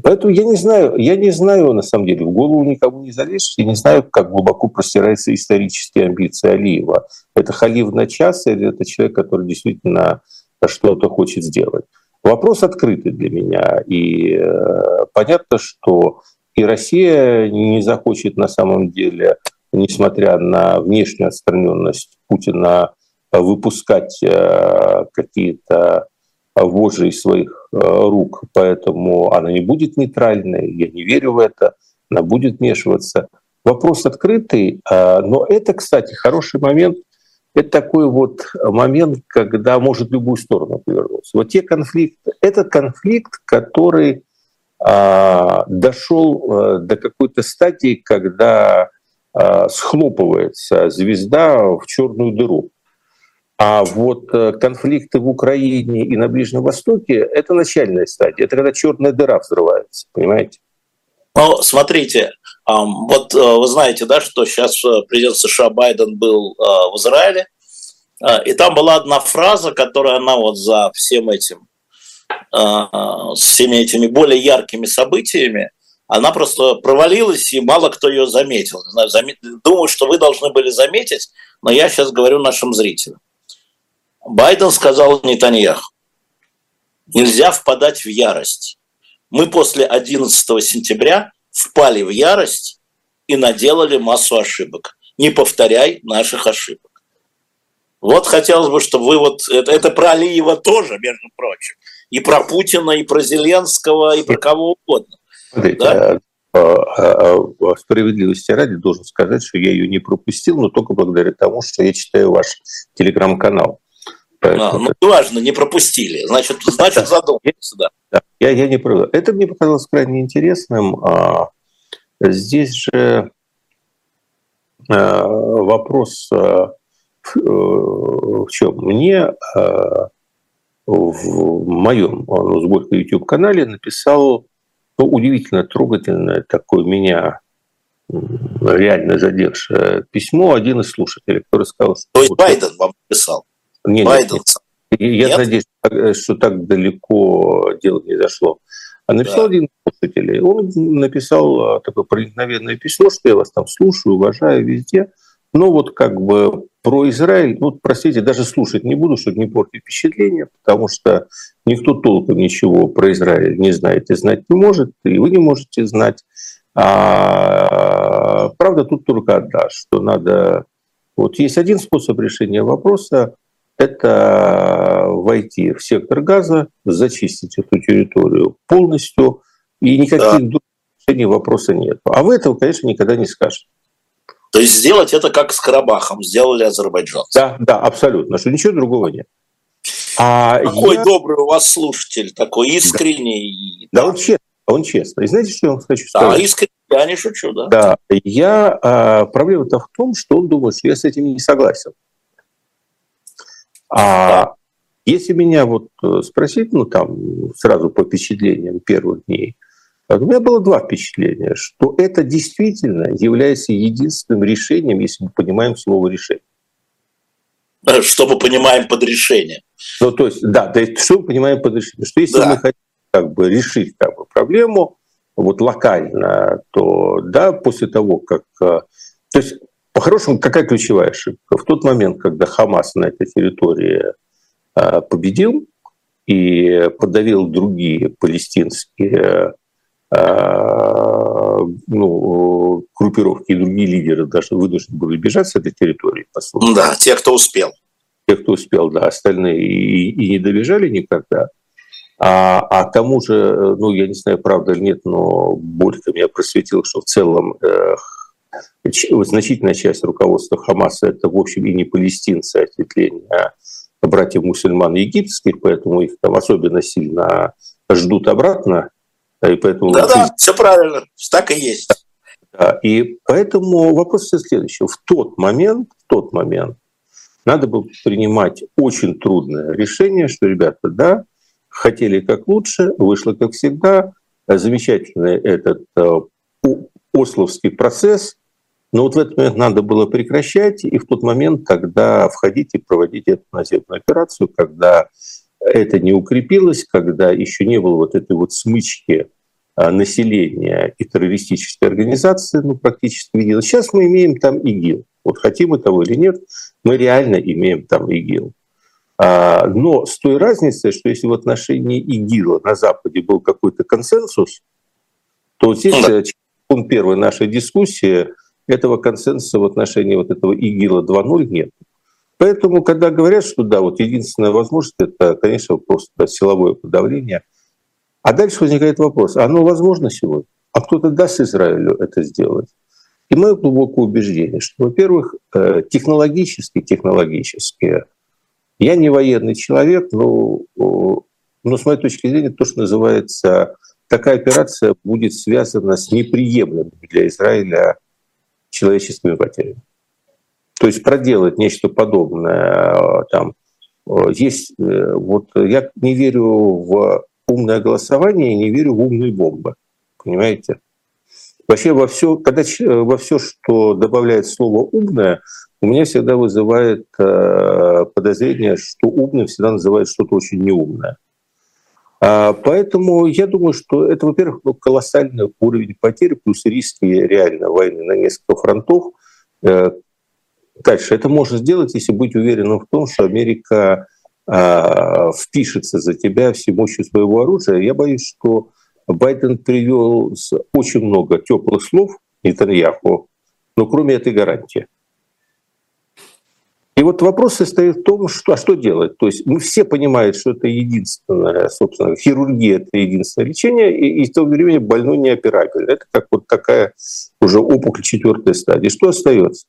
Поэтому я не знаю, я не знаю, на самом деле, в голову никому не залезешь, я не знаю, как глубоко простираются исторические амбиции Алиева. Это халиф на час или это человек, который действительно что-то хочет сделать? Вопрос открытый для меня. И э, понятно, что и Россия не захочет на самом деле, несмотря на внешнюю отстраненность Путина, выпускать э, какие-то вожжи из своих э, рук, поэтому она не будет нейтральной, я не верю в это, она будет вмешиваться. Вопрос открытый, э, но это, кстати, хороший момент. Это такой вот момент, когда может любую сторону повернуться. Вот те конфликты, это конфликт, который дошел до какой-то стадии, когда схлопывается звезда в черную дыру. А вот э, конфликты в Украине и на Ближнем Востоке – это начальная стадия. Это когда черная дыра взрывается, понимаете? Ну, смотрите, вот э, вы знаете, да, что сейчас э, президент США Байден был в Израиле, и там была одна фраза, которая она вот за всем этим, всеми этими более яркими событиями, она просто провалилась, и мало кто ее заметил. Думаю, что вы должны были заметить, но я сейчас говорю нашим зрителям. Байден сказал Нетаньяху, нельзя впадать в ярость. Мы после 11 сентября впали в ярость и наделали массу ошибок. Не повторяй наших ошибок. Вот хотелось бы, чтобы вы вот... Это, это про Алиева тоже, между прочим. И про Путина, и про Зеленского, и про кого угодно. Смотрите, да? А, а, а, справедливости ради должен сказать, что я ее не пропустил, но только благодаря тому, что я читаю ваш телеграм-канал. А, ну, важно, не пропустили. Значит, значит задумались, да. да. Я, я не прав. Это мне показалось крайне интересным. А, здесь же а, вопрос а, в, э, в чем? Мне а, в моем ну, сборке YouTube-канале написал ну, удивительно трогательное такое меня реально задевшее письмо один из слушателей, который сказал, что... То есть Байден вам писал? Не, Байден. Я нет? надеюсь, что так далеко дело не зашло. А написал да. один слушатель, он написал а, такое проникновенное письмо, что я вас там слушаю, уважаю везде, но вот как бы про Израиль, ну, простите, даже слушать не буду, чтобы не портить впечатление, потому что никто толком ничего про Израиль не знает и знать не может, и вы не можете знать. А, правда, тут только одна, что надо... Вот есть один способ решения вопроса, это войти в сектор газа, зачистить эту территорию полностью, и никаких да. других решений вопроса нет. А вы этого, конечно, никогда не скажете. То есть сделать это как с Карабахом сделали азербайджанцы. Да, да, абсолютно, что ничего другого нет. А Какой я... добрый у вас слушатель, такой искренний. Да, да он честный, он честный. И знаете, что я вам хочу сказать? Да, искренне, я не шучу, да. Да, я, а, проблема-то в том, что он думает, что я с этим не согласен. А если меня вот э, спросить, ну там сразу по впечатлениям первых дней, у меня было два впечатления, что это действительно является единственным решением, если мы понимаем слово решение. Что мы понимаем под решение? Ну, то есть, да, то есть, что мы понимаем под решением? Что если да. мы хотим как бы решить как бы, проблему вот локально, то да, после того, как... Э, то есть по-хорошему, какая ключевая ошибка? В тот момент, когда Хамас на этой территории а, победил и подавил другие палестинские ну, группировки и другие лидеры даже вынуждены были бежать с этой территории. По сути. Да, те, кто успел. Те, кто успел, да, остальные и, и не добежали никогда. А, а тому же, ну, я не знаю, правда или нет, но Борька меня просветил, что в целом э, значительная часть руководства Хамаса это, в общем, и не палестинцы, а ответвление братьев мусульман египетских, поэтому их там особенно сильно ждут обратно. И поэтому Да-да, все правильно, так и есть. И поэтому вопрос следующий. В тот момент, в тот момент надо было принимать очень трудное решение, что, ребята, да, хотели как лучше, вышло как всегда, замечательный этот э, ословский процесс, но вот в этот момент надо было прекращать, и в тот момент, когда входить и проводить эту наземную операцию, когда это не укрепилось, когда еще не было вот этой вот смычки а, населения и террористической организации, ну, практически видел. Сейчас мы имеем там ИГИЛ. Вот хотим мы того или нет, мы реально имеем там ИГИЛ. А, но с той разницей, что если в отношении ИГИЛа на Западе был какой-то консенсус, то вот здесь ну пункт первый нашей дискуссии этого консенсуса в отношении вот этого ИГИЛа 2.0 нет. Поэтому, когда говорят, что да, вот единственная возможность, это, конечно, просто силовое подавление. А дальше возникает вопрос, а оно возможно сегодня? А кто-то даст Израилю это сделать? И мое глубокое убеждение, что, во-первых, э, технологически, технологически, я не военный человек, но, но с моей точки зрения, то, что называется, такая операция будет связана с неприемлемыми для Израиля человеческими потерями. То есть проделать нечто подобное э, там э, есть. Э, вот я не верю в умное голосование, не верю в умные бомбы. Понимаете? Вообще во все, когда во все, что добавляет слово умное, у меня всегда вызывает подозрение, что умным всегда называют что-то очень неумное. А, поэтому я думаю, что это, во-первых, колоссальный уровень потерь, плюс риски реально войны на несколько фронтов, Дальше. Это можно сделать, если быть уверенным в том, что Америка э, впишется за тебя всей мощью своего оружия. Я боюсь, что Байден привел очень много теплых слов Нетаньяху, но кроме этой гарантии. И вот вопрос состоит в том, что, а что делать. То есть мы все понимают, что это единственное, собственно, хирургия – это единственное лечение, и, и в то время больной неоперабельный. Это как вот такая уже опухоль четвертой стадии. Что остается?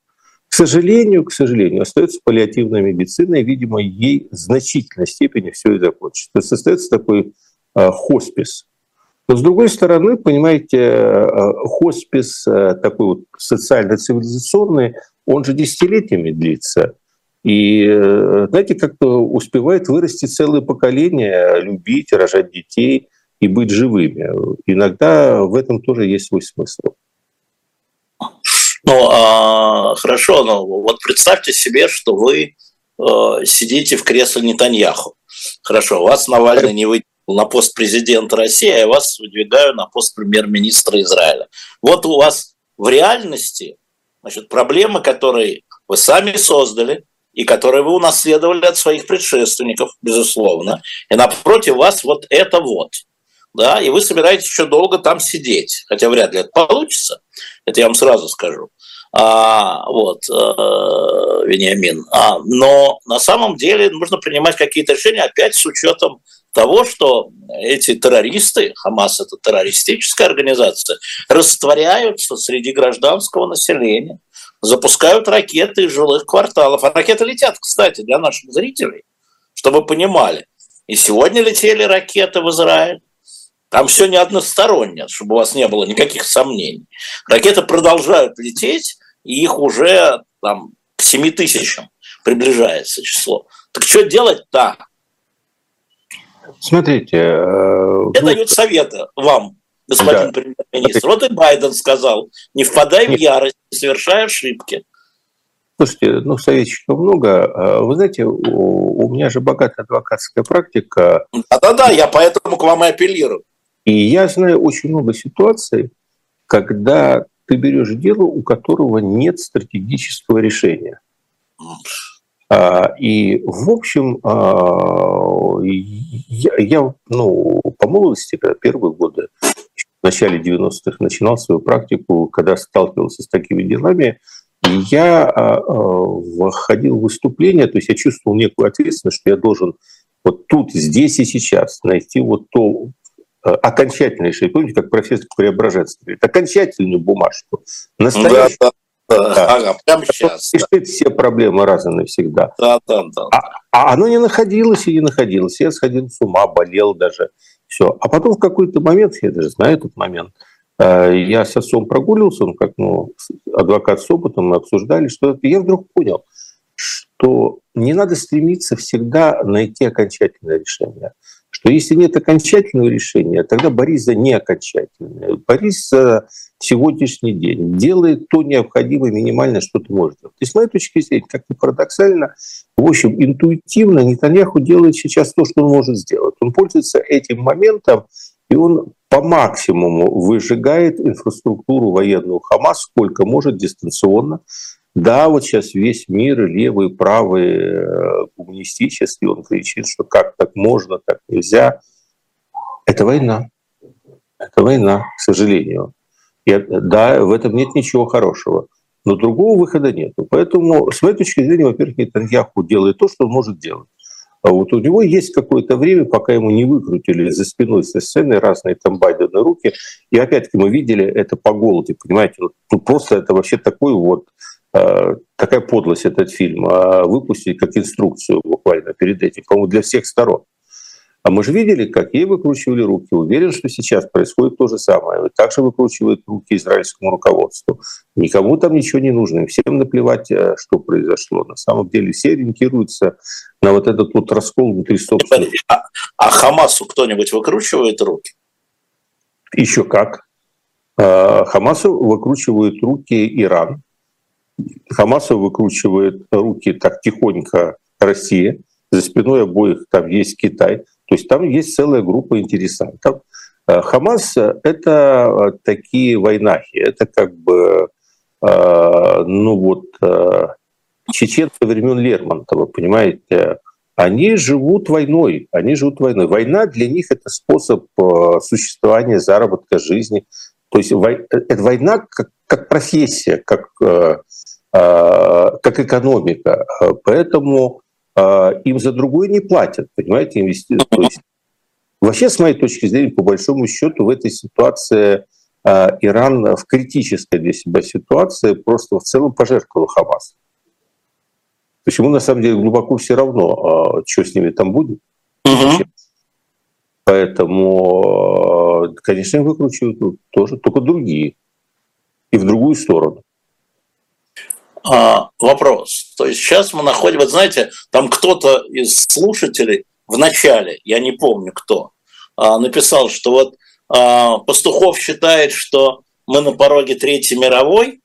К сожалению, к сожалению, остается паллиативная медицина, и, видимо, ей в значительной степени все и закончится. То есть остается такой э, хоспис. Но с другой стороны, понимаете, э, хоспис э, такой вот социально-цивилизационный, он же десятилетиями длится. И, э, знаете, как-то успевает вырасти целое поколение, любить, рожать детей и быть живыми. Иногда в этом тоже есть свой смысл. Ну, а, хорошо, но вот представьте себе, что вы э, сидите в кресле Нетаньяху. Хорошо, вас Навальный не выделил на пост президента России, а я вас выдвигаю на пост премьер-министра Израиля. Вот у вас в реальности значит, проблемы, которые вы сами создали, и которые вы унаследовали от своих предшественников, безусловно. И напротив вас вот это вот – да, и вы собираетесь еще долго там сидеть, хотя вряд ли это получится, это я вам сразу скажу. А, вот, э, Вениамин. А, но на самом деле нужно принимать какие-то решения опять с учетом того, что эти террористы, Хамас это террористическая организация, растворяются среди гражданского населения, запускают ракеты из жилых кварталов. А ракеты летят, кстати, для наших зрителей, чтобы вы понимали. И сегодня летели ракеты в Израиль, там все не односторонне, чтобы у вас не было никаких сомнений. Ракеты продолжают лететь, и их уже там, к 7 тысячам приближается число. Так что делать-то? Смотрите. Э, Я ну, дают советы вам, господин да. премьер-министр. Вот и Байден сказал, не впадай в ярость, не совершай ошибки. Слушайте, ну, советчиков много. А вы знаете, у, у меня же богатая адвокатская практика. Да-да-да, я поэтому к вам и апеллирую. И я знаю очень много ситуаций, когда ты берешь дело, у которого нет стратегического решения. А, и, в общем, а, я, я ну, по молодости, когда первые годы, в начале 90-х начинал свою практику, когда сталкивался с такими делами, я а, входил в выступление, то есть я чувствовал некую ответственность, что я должен вот тут, здесь и сейчас найти вот то Э, окончательнейший, помните, как профессор Преображенский говорит, окончательную бумажку, настоящую, да, Да. Ага, прямо сейчас. Решит все проблемы раз и навсегда. Да, да, да. А, а оно не находилось и не находилось. Я сходил с ума, болел даже. Все. А потом в какой-то момент, я даже знаю этот момент, э, я с отцом прогуливался, он как ну, адвокат с опытом, мы обсуждали, что. Я вдруг понял, что не надо стремиться всегда найти окончательное решение что если нет окончательного решения, тогда борись за неокончательное, борись за сегодняшний день, делай то необходимое минимальное, что ты можешь делать. И с моей точки зрения, как ни парадоксально, в общем, интуитивно Нетаньяху делает сейчас то, что он может сделать. Он пользуется этим моментом, и он по максимуму выжигает инфраструктуру военную Хамас, сколько может дистанционно, да, вот сейчас весь мир, левый, правый, э, коммунистический, он кричит, что как так можно, так нельзя. Это война. Это война, к сожалению. И, да, в этом нет ничего хорошего. Но другого выхода нет. Поэтому, с моей точки зрения, во-первых, Нетаньяху делает то, что он может делать. А вот у него есть какое-то время, пока ему не выкрутили за спиной со сцены разные там Байдены руки. И опять-таки мы видели это по голоде, понимаете? Ну, просто это вообще такой вот такая подлость этот фильм, а выпустить как инструкцию буквально перед этим, по-моему, для всех сторон. А мы же видели, как ей выкручивали руки. Уверен, что сейчас происходит то же самое. И также выкручивают руки израильскому руководству. Никому там ничего не нужно. Всем наплевать, э, что произошло. На самом деле все ориентируются на вот этот вот раскол внутри собственных. А, а Хамасу кто-нибудь выкручивает руки? Еще как. А, Хамасу выкручивают руки Иран, Хамасу выкручивает руки так тихонько Россия, за спиной обоих там есть Китай, то есть там есть целая группа интересантов. Э, Хамас — это э, такие войнахи, это как бы, э, ну вот, чеченцы времен Лермонтова, понимаете, они живут войной, они живут войной. Война для них — это способ существования, заработка жизни. То есть это война как, как профессия, как Э, как экономика. Поэтому э, им за другое не платят, понимаете, инвестиции. То есть, вообще, с моей точки зрения, по большому счету, в этой ситуации э, Иран в критической для себя ситуации просто в целом пожертвовал Хамас. То есть ему на самом деле глубоко все равно, что с ними там будет. Угу. Поэтому, конечно, выкручивают тоже, только другие. И в другую сторону а, вопрос. То есть сейчас мы находим, вот знаете, там кто-то из слушателей в начале, я не помню кто, а, написал, что вот а, Пастухов считает, что мы на пороге Третьей мировой,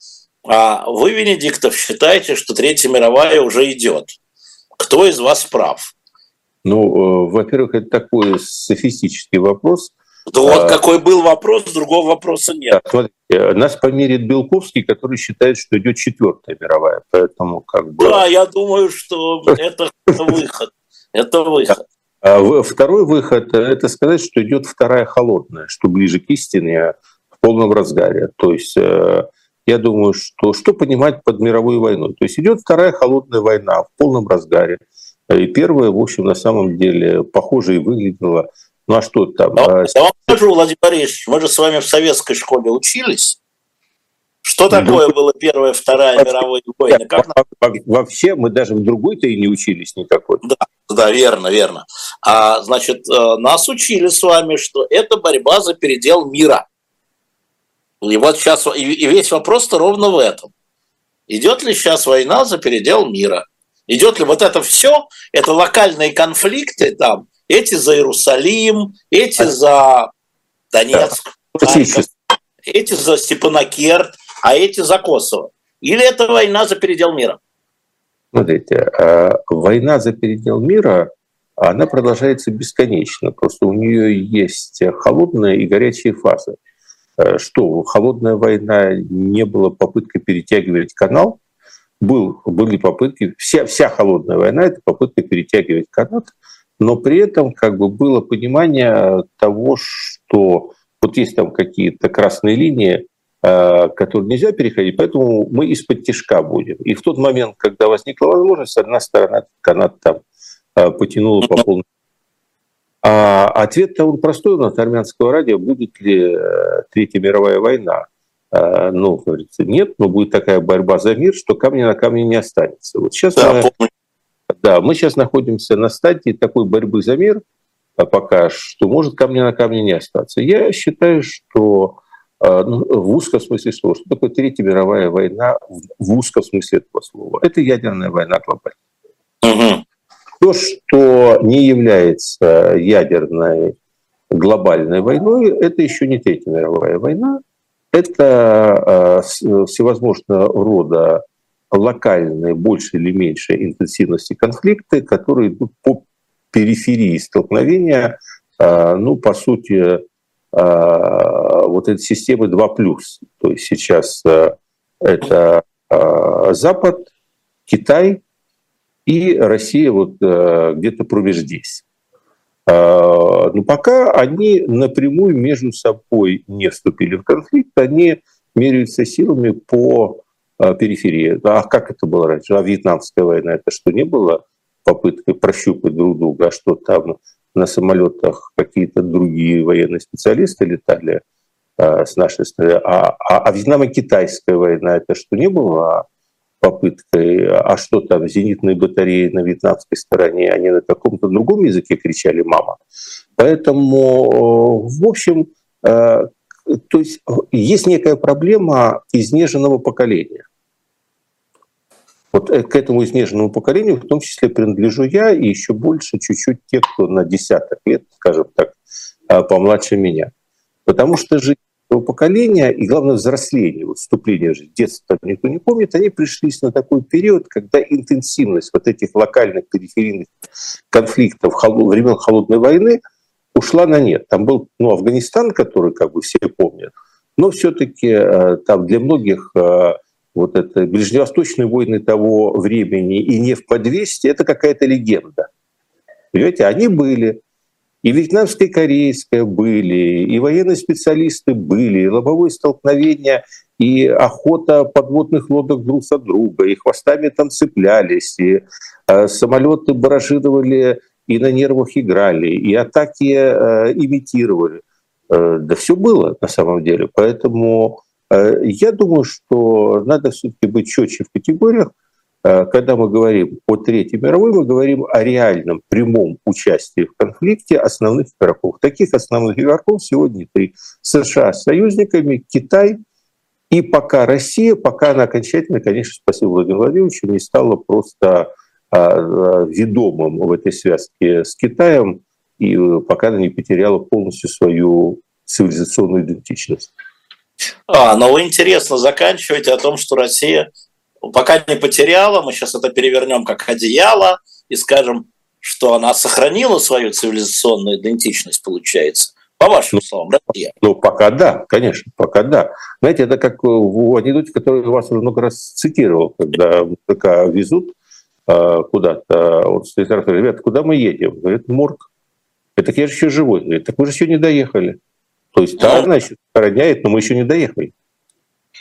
а вы, Венедиктов, считаете, что Третья мировая уже идет. Кто из вас прав? Ну, э, во-первых, это такой софистический вопрос – да вот а, какой был вопрос, другого вопроса нет. Да, смотрите, нас померит Белковский, который считает, что идет четвертая мировая, поэтому как бы... Да, я думаю, что это выход. Это выход. А второй выход – это сказать, что идет вторая холодная, что ближе к истине в полном разгаре. То есть э, я думаю, что что понимать под мировой войной? То есть идет вторая холодная война в полном разгаре. И первая, в общем, на самом деле похоже и выглядела ну а что там? Но, а... Я вам скажу, Владимир Борисович, мы же с вами в советской школе учились. Что такое было Первая, Вторая мировая война? Как... Вообще мы даже в другой-то и не учились никакой. Да, да, верно, верно. А, значит, э, нас учили с вами, что это борьба за передел мира. И вот сейчас, и весь вопрос-то ровно в этом. Идет ли сейчас война за передел мира? Идет ли вот это все, это локальные конфликты там, эти за Иерусалим, эти за Донецк, Харьков, эти за Степанакерт, а эти за Косово. Или это война за передел мира? Смотрите, а, война за передел мира, она продолжается бесконечно. Просто у нее есть холодная и горячая фазы. А, что, холодная война не было попыткой перетягивать канал, был, были попытки, вся, вся холодная война – это попытка перетягивать канат, но при этом как бы было понимание того, что вот есть там какие-то красные линии, э, которые нельзя переходить, поэтому мы из-под тяжка будем. И в тот момент, когда возникла возможность, одна сторона канат там э, потянула по полной. А ответ-то он простой у нас армянского радио, будет ли э, Третья мировая война. Э, ну, говорится, нет, но будет такая борьба за мир, что камня на камне не останется. Вот сейчас да, мы, да, мы сейчас находимся на стадии такой борьбы за мир, а пока что может камня на камне не остаться. Я считаю, что ну, в узком смысле слова, что такое Третья мировая война в узком смысле этого слова? Это ядерная война глобальная. Угу. То, что не является ядерной глобальной войной, это еще не Третья мировая война, это э, всевозможного рода локальные, больше или меньшей интенсивности конфликты, которые идут по периферии столкновения, э, ну, по сути, э, вот этой системы 2+. То есть сейчас это Запад, Китай и Россия вот где-то промеж здесь. А, но пока они напрямую между собой не вступили в конфликт, они меряются силами по а, периферии. А как это было раньше? А Вьетнамская война это что, не было попыткой прощупать друг друга, а что там на самолетах какие-то другие военные специалисты летали а, с нашей стороны? А, а, а Вьетнамо-китайская война это что, не было попыткой, а что там, зенитные батареи на вьетнамской стороне, они на каком-то другом языке кричали «мама». Поэтому, в общем, э, то есть есть некая проблема изнеженного поколения. Вот э, к этому изнеженному поколению в том числе принадлежу я и еще больше чуть-чуть те, кто на десяток лет, скажем так, э, помладше меня. Потому что жить поколения и, главное, взросление, вот вступление в детство никто не помнит, они пришлись на такой период, когда интенсивность вот этих локальных периферийных конфликтов времен Холодной войны ушла на нет. Там был ну, Афганистан, который как бы все помнят, но все-таки э, там для многих э, вот это ближневосточные войны того времени и не в подвесте, это какая-то легенда. Понимаете, они были. И вьетнамская, и корейская были, и военные специалисты были, и лобовое столкновение, и охота подводных лодок друг за друга, и хвостами там цеплялись, и э, самолеты баражировали и на нервах играли, и атаки э, имитировали. Э, да все было на самом деле. Поэтому э, я думаю, что надо все-таки быть четче в категориях, когда мы говорим о Третьей мировой, мы говорим о реальном прямом участии в конфликте основных игроков. Таких основных игроков сегодня три. США с союзниками, Китай и пока Россия, пока она окончательно, конечно, спасибо Владимиру Владимировичу, не стала просто а, а, ведомым в этой связке с Китаем, и пока она не потеряла полностью свою цивилизационную идентичность. А, но вы интересно заканчиваете о том, что Россия пока не потеряла, мы сейчас это перевернем как одеяло и скажем, что она сохранила свою цивилизационную идентичность, получается. По вашим ну, словам, Россия. Ну, пока да, конечно, пока да. Знаете, это как в анекдоте, который вас уже много раз цитировал, когда мужика везут э, куда-то, он стоит и говорит, ребята, куда мы едем? Говорит, морг. Это я же еще живой. Говорит, так мы же еще не доехали. То есть, да, ну, значит, охраняет, но мы еще не доехали.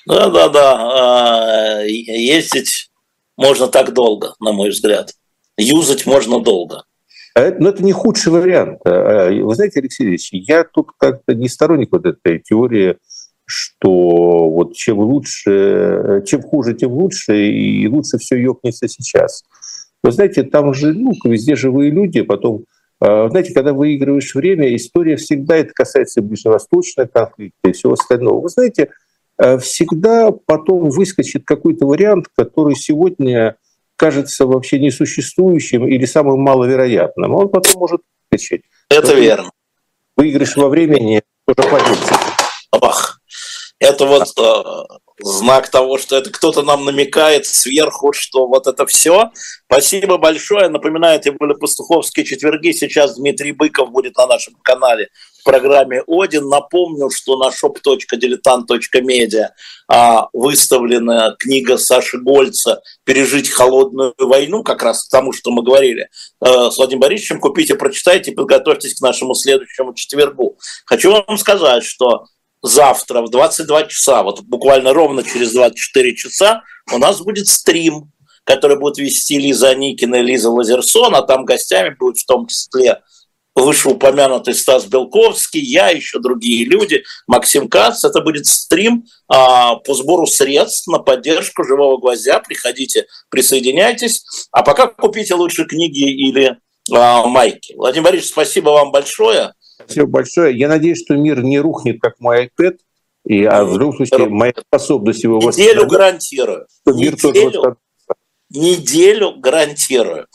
Да, да, да. Ездить можно так долго, на мой взгляд. Юзать можно долго. А но это не худший вариант. А, вы знаете, Алексей Ильич, я тут как-то не сторонник вот этой теории, что вот чем лучше, чем хуже, тем лучше, и лучше все ёкнется сейчас. Вы знаете, там же, ну, везде живые люди, потом а, знаете, когда выигрываешь время, история всегда, это касается ближневосточного конфликта и всего остального. Вы знаете, всегда потом выскочит какой-то вариант, который сегодня кажется вообще несуществующим или самым маловероятным. Он потом может выскочить. Это верно. Выигрыш во времени тоже пойдется. Ах, это вот э, знак того, что это кто-то нам намекает сверху, что вот это все. Спасибо большое. Напоминаю, это были пастуховские четверги. Сейчас Дмитрий Быков будет на нашем канале в программе «Один». Напомню, что на shop.diletant.media а, выставлена книга Саши Гольца «Пережить холодную войну», как раз к тому, что мы говорили э, с Владимиром Борисовичем. Купите, прочитайте подготовьтесь к нашему следующему четвергу. Хочу вам сказать, что завтра в 22 часа, вот буквально ровно через 24 часа, у нас будет стрим, который будет вести Лиза Никина и Лиза Лазерсон, а там гостями будет в том числе вышеупомянутый Стас Белковский, я, еще другие люди, Максим Кац. Это будет стрим а, по сбору средств на поддержку «Живого гвоздя». Приходите, присоединяйтесь. А пока купите лучше книги или а, майки. Владимир Борисович, спасибо вам большое. Спасибо большое. Я надеюсь, что мир не рухнет, как мой iPad, и, а в любом случае моя способность его Неделю гарантирую. Мир Неделю неделю гарантирую.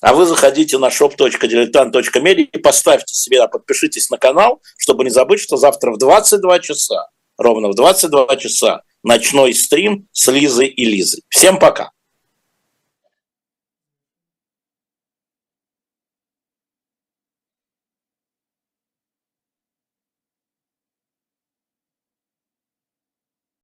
А вы заходите на shop.diletant.media и поставьте себе, подпишитесь на канал, чтобы не забыть, что завтра в 22 часа, ровно в 22 часа, ночной стрим с Лизой и Лизой. Всем пока!